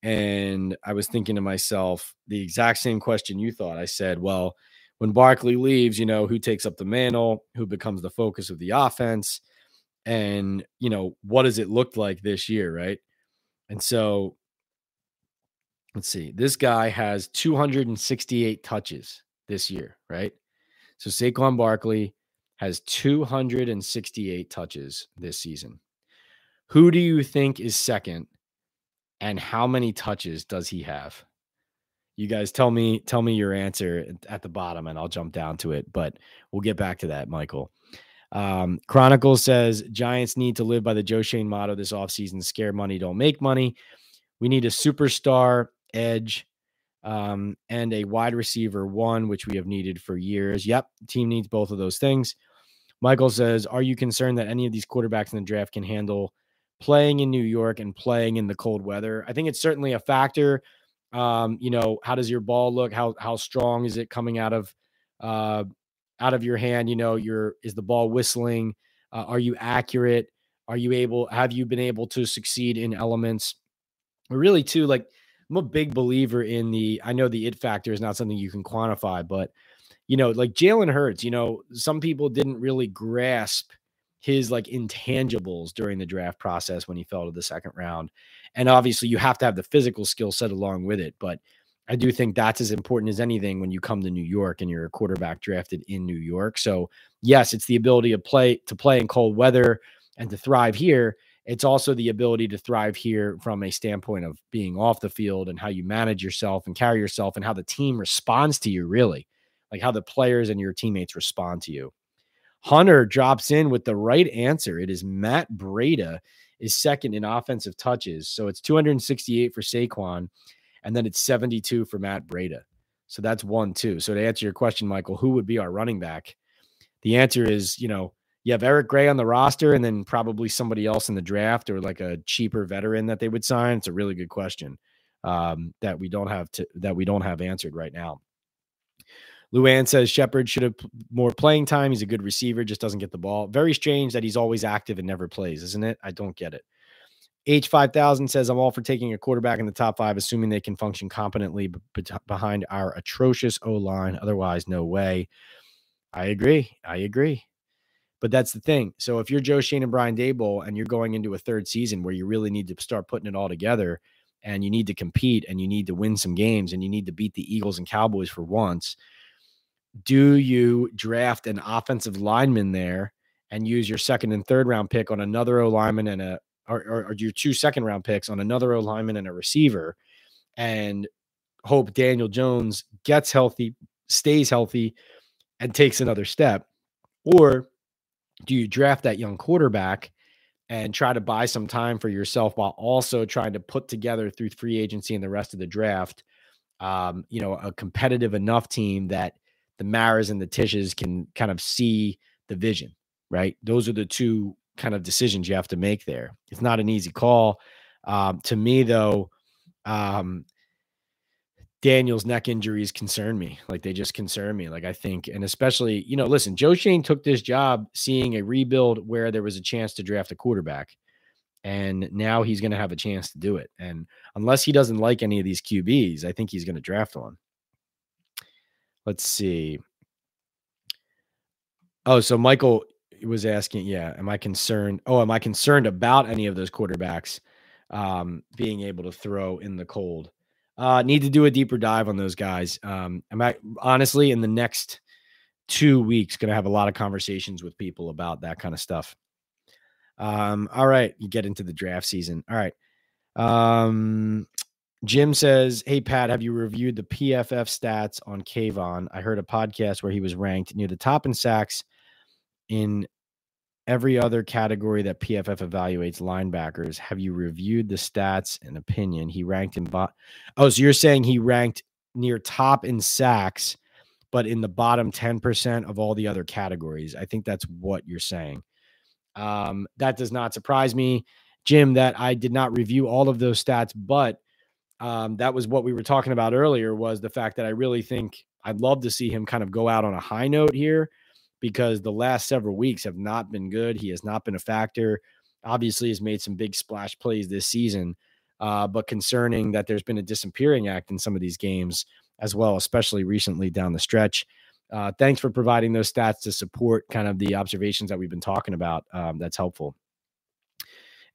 and I was thinking to myself the exact same question you thought. I said, well, when Barkley leaves, you know, who takes up the mantle, who becomes the focus of the offense, and you know, what does it look like this year, right? And so let's see, this guy has 268 touches this year, right? So Saquon Barkley has 268 touches this season. Who do you think is second and how many touches does he have? You guys tell me tell me your answer at the bottom and I'll jump down to it, but we'll get back to that, Michael. Um, Chronicle says Giants need to live by the Joe Schoen motto this offseason scare money, don't make money. We need a superstar edge um, and a wide receiver one, which we have needed for years. Yep, team needs both of those things. Michael says, Are you concerned that any of these quarterbacks in the draft can handle playing in New York and playing in the cold weather? I think it's certainly a factor. Um, you know, how does your ball look? How how strong is it coming out of uh out of your hand? You know, your is the ball whistling? Uh, are you accurate? Are you able? Have you been able to succeed in elements? But really, too, like I'm a big believer in the. I know the it factor is not something you can quantify, but you know, like Jalen Hurts. You know, some people didn't really grasp his like mm-hmm. intangibles during the draft process when he fell to the second round, and obviously you have to have the physical skill set along with it. But I do think that's as important as anything when you come to New York and you're a quarterback drafted in New York. So yes, it's the ability to play to play in cold weather and to thrive here it's also the ability to thrive here from a standpoint of being off the field and how you manage yourself and carry yourself and how the team responds to you, really, like how the players and your teammates respond to you. Hunter drops in with the right answer. It is Matt Breida is second in offensive touches. So it's 268 for Saquon, and then it's 72 for Matt Breida. So that's one, two. So to answer your question, Michael, who would be our running back? The answer is, you know, you have Eric Gray on the roster and then probably somebody else in the draft or like a cheaper veteran that they would sign? It's a really good question um, that we don't have to that we don't have answered right now. Luann says Shepard should have more playing time. He's a good receiver, just doesn't get the ball. Very strange that he's always active and never plays, isn't it? I don't get it. H5000 says, I'm all for taking a quarterback in the top five, assuming they can function competently behind our atrocious O line. Otherwise, no way. I agree. I agree. But that's the thing. So if you're Joe Schoen and Brian Daboll and you're going into a third season where you really need to start putting it all together and you need to compete and you need to win some games and you need to beat the Eagles and Cowboys for once, do you draft an offensive lineman there and use your second and third round pick on another O lineman and a or, or, or your two second round picks on another O lineman and a receiver and hope Daniel Jones gets healthy, stays healthy, and takes another step? Or do you draft that young quarterback and try to buy some time for yourself while also trying to put together through free agency and the rest of the draft, um, you know, a competitive enough team that the Maras and the Tisches can kind of see the vision, right? Those are the two kind of decisions you have to make there. It's not an easy call. Um, to me, though, um, Daniel's neck injuries concern me. Like they just concern me. Like I think, and especially, you know, listen, Joe Schoen took this job seeing a rebuild where there was a chance to draft a quarterback. And now he's going to have a chance to do it. And unless he doesn't like any of these QBs, I think he's going to draft one. Let's see. Oh, so Michael was asking, yeah, am I concerned? Oh, am I concerned about any of those quarterbacks um, being able to throw in the cold? Uh, need to do a deeper dive on those guys. Um, I'm at, honestly in the next two weeks going to have a lot of conversations with people about that kind of stuff. Um, all right, you get into the draft season. All right. Um, Jim says, Hey, Pat, have you reviewed the PFF stats on Kayvon? I heard a podcast where he was ranked near the top in sacks in every other category that PFF evaluates linebackers. Have you reviewed the stats and opinion? He ranked in bot. Oh, so you're saying he ranked near top in sacks, but in the bottom 10% of all the other categories. I think that's what you're saying. Um, that does not surprise me, Jim, that I did not review all of those stats, but um, that was what we were talking about earlier was the fact that I really think I'd love to see him kind of go out on a high note here because the last several weeks have not been good. He has not been a factor. Obviously, has made some big splash plays this season, uh, but concerning that there's been a disappearing act in some of these games as well, especially recently down the stretch. Uh, thanks for providing those stats to support kind of the observations that we've been talking about. Um, that's helpful.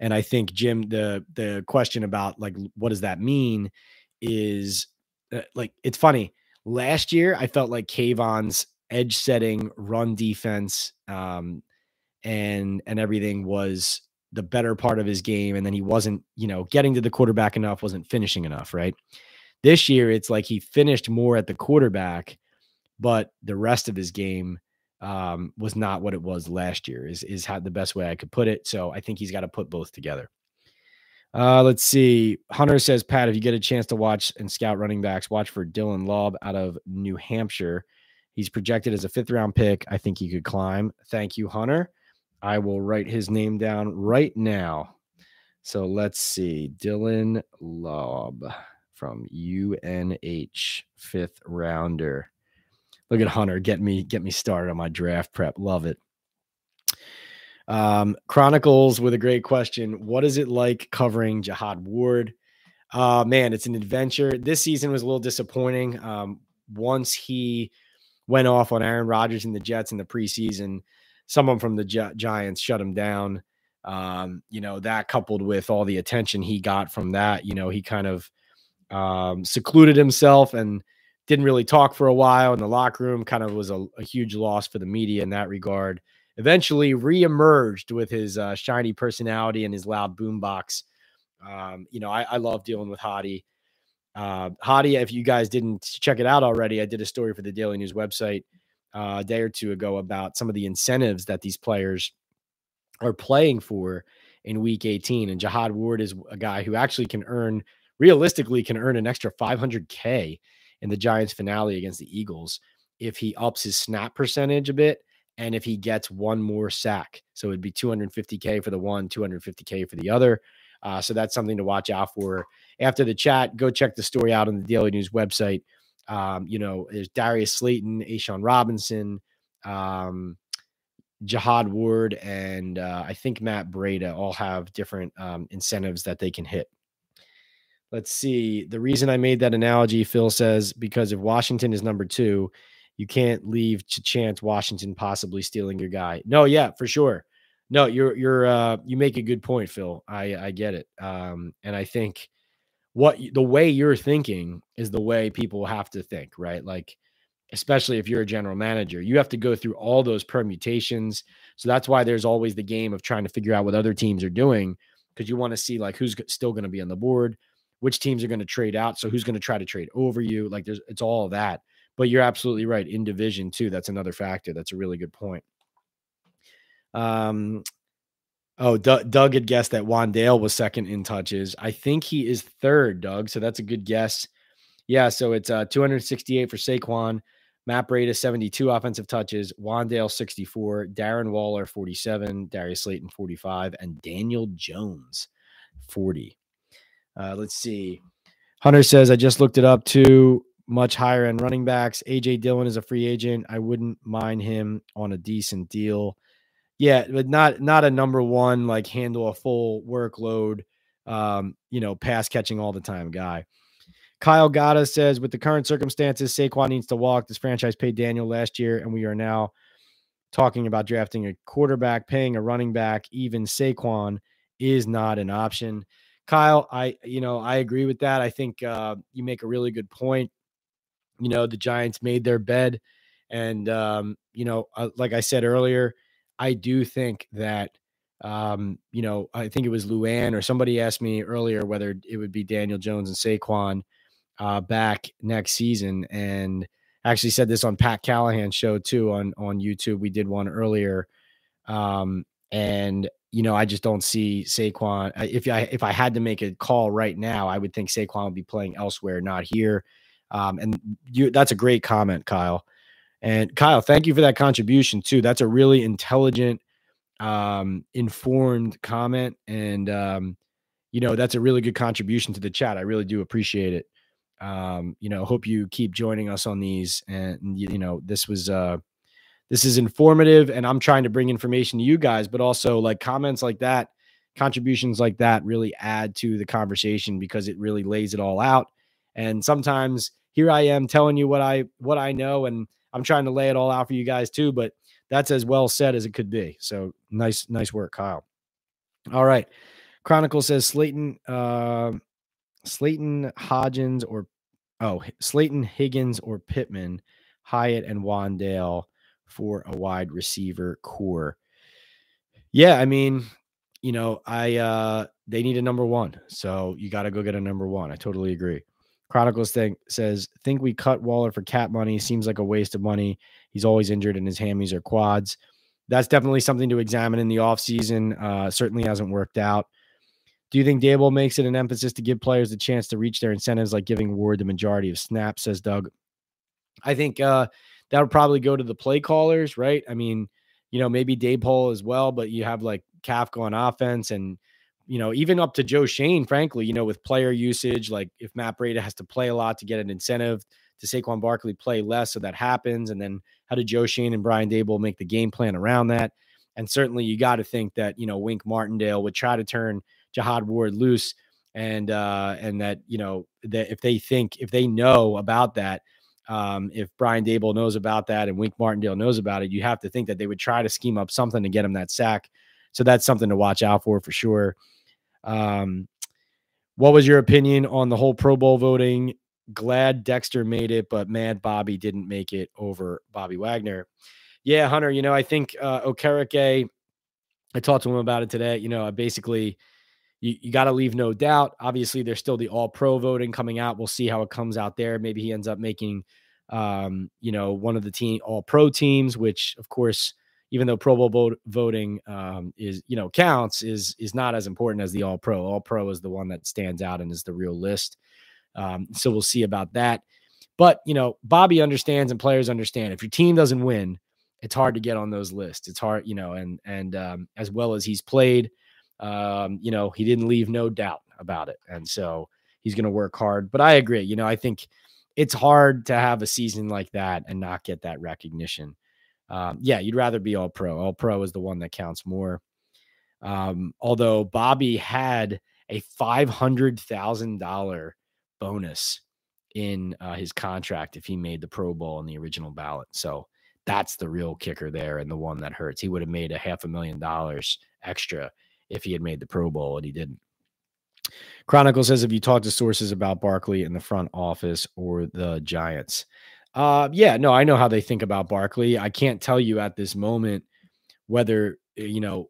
And I think Jim, the the question about like what does that mean is uh, like it's funny. Last year, I felt like Kayvon's edge setting, run defense, um, and and everything was the better part of his game. And then he wasn't, you know, getting to the quarterback enough, wasn't finishing enough, right? This year, it's like he finished more at the quarterback, but the rest of his game um, was not what it was last year. Is is how the best way I could put it. So I think he's got to put both together. Uh, let's see. Hunter says, Pat, if you get a chance to watch and scout running backs, watch for Dylan Laube out of New Hampshire. He's projected as a fifth round pick. I think he could climb. Thank you, Hunter. I will write his name down right now. So let's see. Dylan Laube from UNH, fifth rounder. Look at Hunter. Get me, get me started on my draft prep. Love it. Um, Chronicles with a great question. What is it like covering Jihad Ward? Uh, man, it's an adventure. This season was a little disappointing. Um, once he went off on Aaron Rodgers and the Jets in the preseason, someone from the Gi- Giants shut him down. Um, you know, that coupled with all the attention he got from that, you know, he kind of um, secluded himself and didn't really talk for a while in the locker room, kind of was a, a huge loss for the media in that regard eventually reemerged with his uh, shiny personality and his loud boombox. Um, you know, I, I, love dealing with Hadi. Uh, Hadi, if you guys didn't check it out already, I did a story for the Daily News website uh, a day or two ago about some of the incentives that these players are playing for in Week 18. And Jihad Ward is a guy who actually can earn, realistically, can earn an extra 500k in the Giants finale against the Eagles if he ups his snap percentage a bit and if he gets one more sack. So it'd be 250K for the one, 250K for the other. Uh, so that's something to watch out for. After the chat, go check the story out on the Daily News website. Um, you know, there's Darius Slayton, A'Shawn Robinson, um, Jihad Ward, and uh, I think Matt Breida all have different um, incentives that they can hit. Let's see. The reason I made that analogy, Phil says, because if Washington is number two, you can't leave to chance Washington possibly stealing your guy. No, yeah, for sure. No, you're you're uh you make a good point, Phil. I I get it. Um and I think what the way you're thinking is the way people have to think, right? Like especially if you're a general manager, you have to go through all those permutations. So that's why there's always the game of trying to figure out what other teams are doing because you want to see like who's still going to be on the board, which teams are going to trade out, so who's going to try to trade over you. Like there's it's all that. But you're absolutely right. In division, too, that's another factor. That's a really good point. Um, oh, D- Doug had guessed that Wan'Dale was second in touches. I think he is third, Doug. So that's a good guess. Yeah, so it's uh 268 for Saquon. Matt Breida 72 offensive touches, Wan'Dale 64, Darren Waller 47, Darius Slayton 45, and Daniel Jones 40. Uh, let's see. Hunter says, I just looked it up too much higher end running backs. AJ Dillon is a free agent. I wouldn't mind him on a decent deal. Yeah, but not not a number one like handle a full workload, um, you know, pass catching all the time guy. Kyle Gata says, with the current circumstances, Saquon needs to walk. This franchise paid Daniel last year, and we are now talking about drafting a quarterback, paying a running back. Even Saquon is not an option. Kyle, I you know I agree with that. I think uh, you make a really good point you know, the Giants made their bed. And, um, you know, uh, like I said earlier, I do think that, um, you know, I think it was Luann or somebody asked me earlier whether it would be Daniel Jones and Saquon uh, back next season. And actually said this on Pat Callahan's show too on, on YouTube. We did one earlier. Um, and, you know, I just don't see Saquon. If I if I had to make a call right now, I would think Saquon would be playing elsewhere, not here. Um, and you, that's a great comment, Kyle. And Kyle, thank you for that contribution too. That's a really intelligent, um, informed comment, and um, you know that's a really good contribution to the chat. I really do appreciate it. Um, you know, hope you keep joining us on these. And you, you know, this was uh, this is informative and I'm trying to bring information to you guys, but also like comments like that, contributions like that really add to the conversation because it really lays it all out. And sometimes here I am telling you what I what I know and I'm trying to lay it all out for you guys too, but that's as well said as it could be. So nice, nice work, Kyle. All right. Chronicle says Slayton, uh, Slayton Hodgins or oh Slayton Higgins or Pittman, Hyatt and Wan'Dale for a wide receiver corps. Yeah, I mean, you know, I uh they need a number one, so you got to go get a number one. I totally agree. Chronicles thing says, think we cut Waller for cap money. Seems like a waste of money. He's always injured in his hammies or quads. That's definitely something to examine in the offseason. Uh, certainly hasn't worked out. Do you think Daboll makes it an emphasis to give players the chance to reach their incentives, like giving Ward the majority of snaps, says Doug? I think uh, that would probably go to the play callers, right? I mean, you know, maybe Daboll as well, but you have like Kafka on offense and you know, even up to Joe Schoen, frankly, you know, with player usage, like if Matt Breida has to play a lot to get an incentive to Saquon Barkley play less, so that happens. And then how did Joe Schoen and Brian Daboll make the game plan around that? And certainly you got to think that, you know, Wink Martindale would try to turn Jihad Ward loose and uh and that, you know, that if they think if they know about that, um, if Brian Daboll knows about that and Wink Martindale knows about it, you have to think that they would try to scheme up something to get him that sack. So that's something to watch out for for sure. Um, what was your opinion on the whole Pro Bowl voting? Glad Dexter made it, but mad Bobby didn't make it over Bobby Wagner. Yeah, Hunter, you know, I think uh, Okereke, I talked to him about it today. You know, I basically, you, you got to leave no doubt. Obviously, there's still the all pro voting coming out. We'll see how it comes out there. Maybe he ends up making, um, you know, one of the team all pro teams, which of course even though Pro Bowl voting um, is you know counts, is is not as important as the All Pro. All Pro is the one that stands out and is the real list. Um, so we'll see about that. But you know, Bobby understands and players understand. If your team doesn't win, it's hard to get on those lists. It's hard, you know, and and um, as well as he's played, um, you know, he didn't leave no doubt about it, and so he's going to work hard. But I agree. You know, I think it's hard to have a season like that and not get that recognition um, yeah, you'd rather be all pro. All pro is the one that counts more. Um, although Bobby had a five hundred thousand dollar bonus in uh, his contract if he made the Pro Bowl in the original ballot. So that's the real kicker there, and the one that hurts. He would have made a half a million dollars extra if he had made the Pro Bowl, and he didn't. Chronicle says, "Have you talked to sources about Barkley in the front office or the Giants?" Uh, yeah, no, I know how they think about Barkley. I can't tell you at this moment whether eh, you know.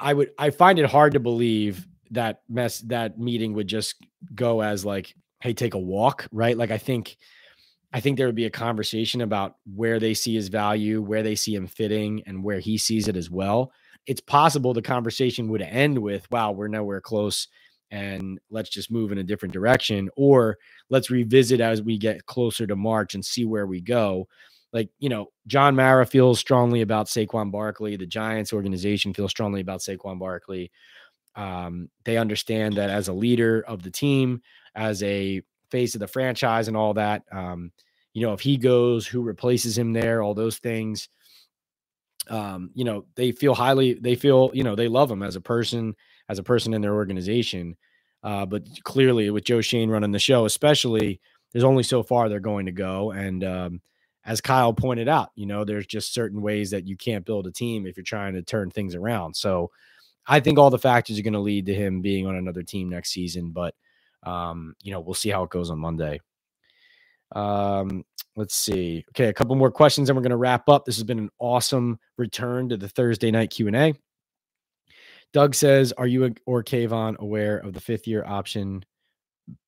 I would. I find it hard to believe that mess that meeting would just go as like, hey, take a walk, right? Like I think. I think there would be a conversation about where they see his value, where they see him fitting, and where he sees it as well. It's possible the conversation would end with, wow, we're nowhere close and let's just move in a different direction or let's revisit as we get closer to March and see where we go. Like, you know, John Mara feels strongly about Saquon Barkley. The Giants organization feels strongly about Saquon Barkley. Um, they understand that as a leader of the team, as a face of the franchise and all that, um, you know, if he goes, who replaces him there, all those things. Um, you know, they feel highly, they feel, you know, they love him as a person as a person in their organization. Uh, but clearly, with Joe Schoen running the show, especially, there's only so far they're going to go. And um, as Kyle pointed out, you know, there's just certain ways that you can't build a team if you're trying to turn things around. So I think all the factors are going to lead to him being on another team next season. But, um, you know, we'll see how it goes on Monday. Um, let's see. Okay, a couple more questions, and we're going to wrap up. This has been an awesome return to the Thursday night Q and A. Doug says, "Are you or Kayvon aware of the fifth year option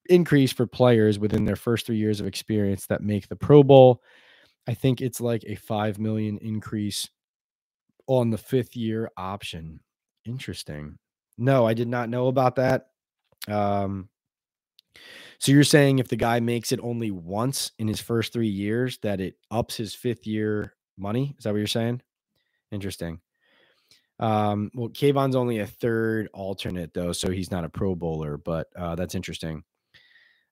increase for players within their first three years of experience that make the Pro Bowl? I think it's like a five million increase on the fifth year option. Interesting. No, I did not know about that. Um, so you're saying if the guy makes it only once in his first three years, that it ups his fifth year money? Is that what you're saying? Interesting. Um, well, Kayvon's only a third alternate though, so he's not a Pro Bowler, but uh, that's interesting.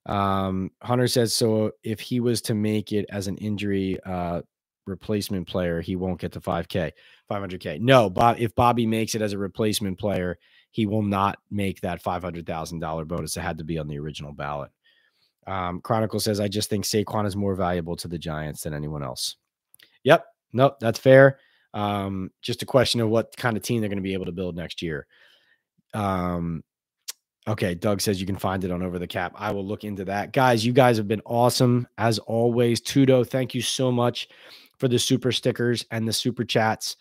Um, Hunter says so. If he was to make it as an injury, uh, replacement player, he won't get to 5K, 500K. No, Bob, if Bobby makes it as a replacement player, he will not make that $500,000 bonus. It had to be on the original ballot. Um, Chronicle says, I just think Saquon is more valuable to the Giants than anyone else. Yep. Nope. That's fair. Um, just a question of what kind of team they're going to be able to build next year. Um, okay. Doug says you can find it on Over the Cap. I will look into that. Guys, you guys have been awesome as always. Tudo, thank you so much for the super stickers and the super chats.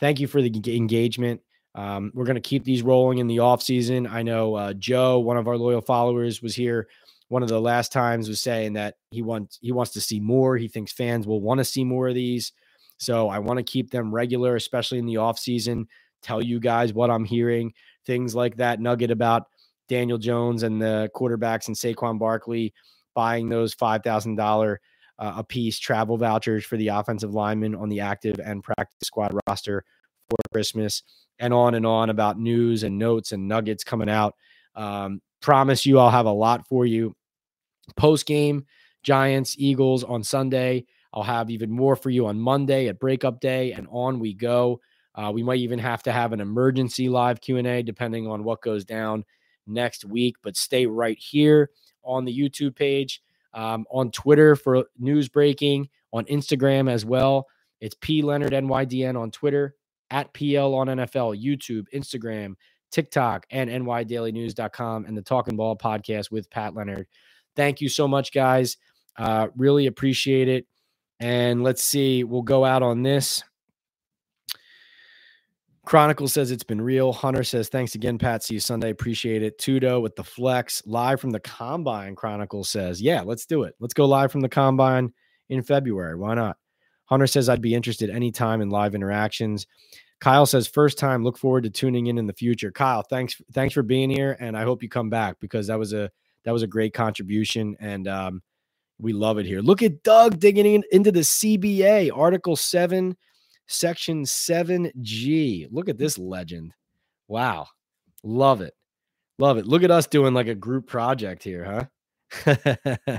Thank you for the engagement. Um, we're going to keep these rolling in the off season. I know uh, Joe, one of our loyal followers, was here one of the last times was saying that he wants he wants to see more. He thinks fans will want to see more of these. So I want to keep them regular, especially in the off season. Tell you guys what I'm hearing, things like that nugget about Daniel Jones and the quarterbacks and Saquon Barkley buying those five thousand dollar uh, a piece travel vouchers for the offensive linemen on the active and practice squad roster for Christmas, and on and on about news and notes and nuggets coming out. Um, promise you, I'll have a lot for you post game, Giants, Eagles on Sunday. I'll have even more for you on Monday at breakup day, and on we go. Uh, we might even have to have an emergency live Q&A depending on what goes down next week, but stay right here on the YouTube page, um, on Twitter for news breaking, on Instagram as well. It's P Leonard NYDN on Twitter, at PL on NFL, YouTube, Instagram, TikTok, and NYDailyNews.com, and the Talkin' Ball podcast with Pat Leonard. Thank you so much, guys. Uh, really appreciate it. And let's see, we'll go out on this. Chronicle says it's been real. Hunter says, thanks again, Pat. See you Sunday. Appreciate it. Tudo with the flex live from the combine. Chronicle says, yeah, let's do it. Let's go live from the combine in February. Why not? Hunter says, I'd be interested anytime in live interactions. Kyle says, first time, look forward to tuning in in the future. Kyle, thanks, thanks for being here. And I hope you come back because that was a, that was a great contribution, and um, we love it here. Look at Doug digging in, into the CBA, Article 7, Section 7G. Look at this legend. Wow. Love it. Love it. Look at us doing like a group project here, huh?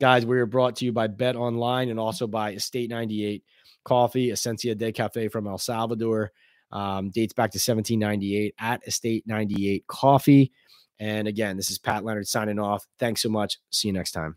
Guys, we are brought to you by Bet Online and also by Estate 98 Coffee, Esencia de Cafe from El Salvador. Um, dates back to 1798 at Estate 98 Coffee. And again, this is Pat Leonard signing off. Thanks so much. See you next time.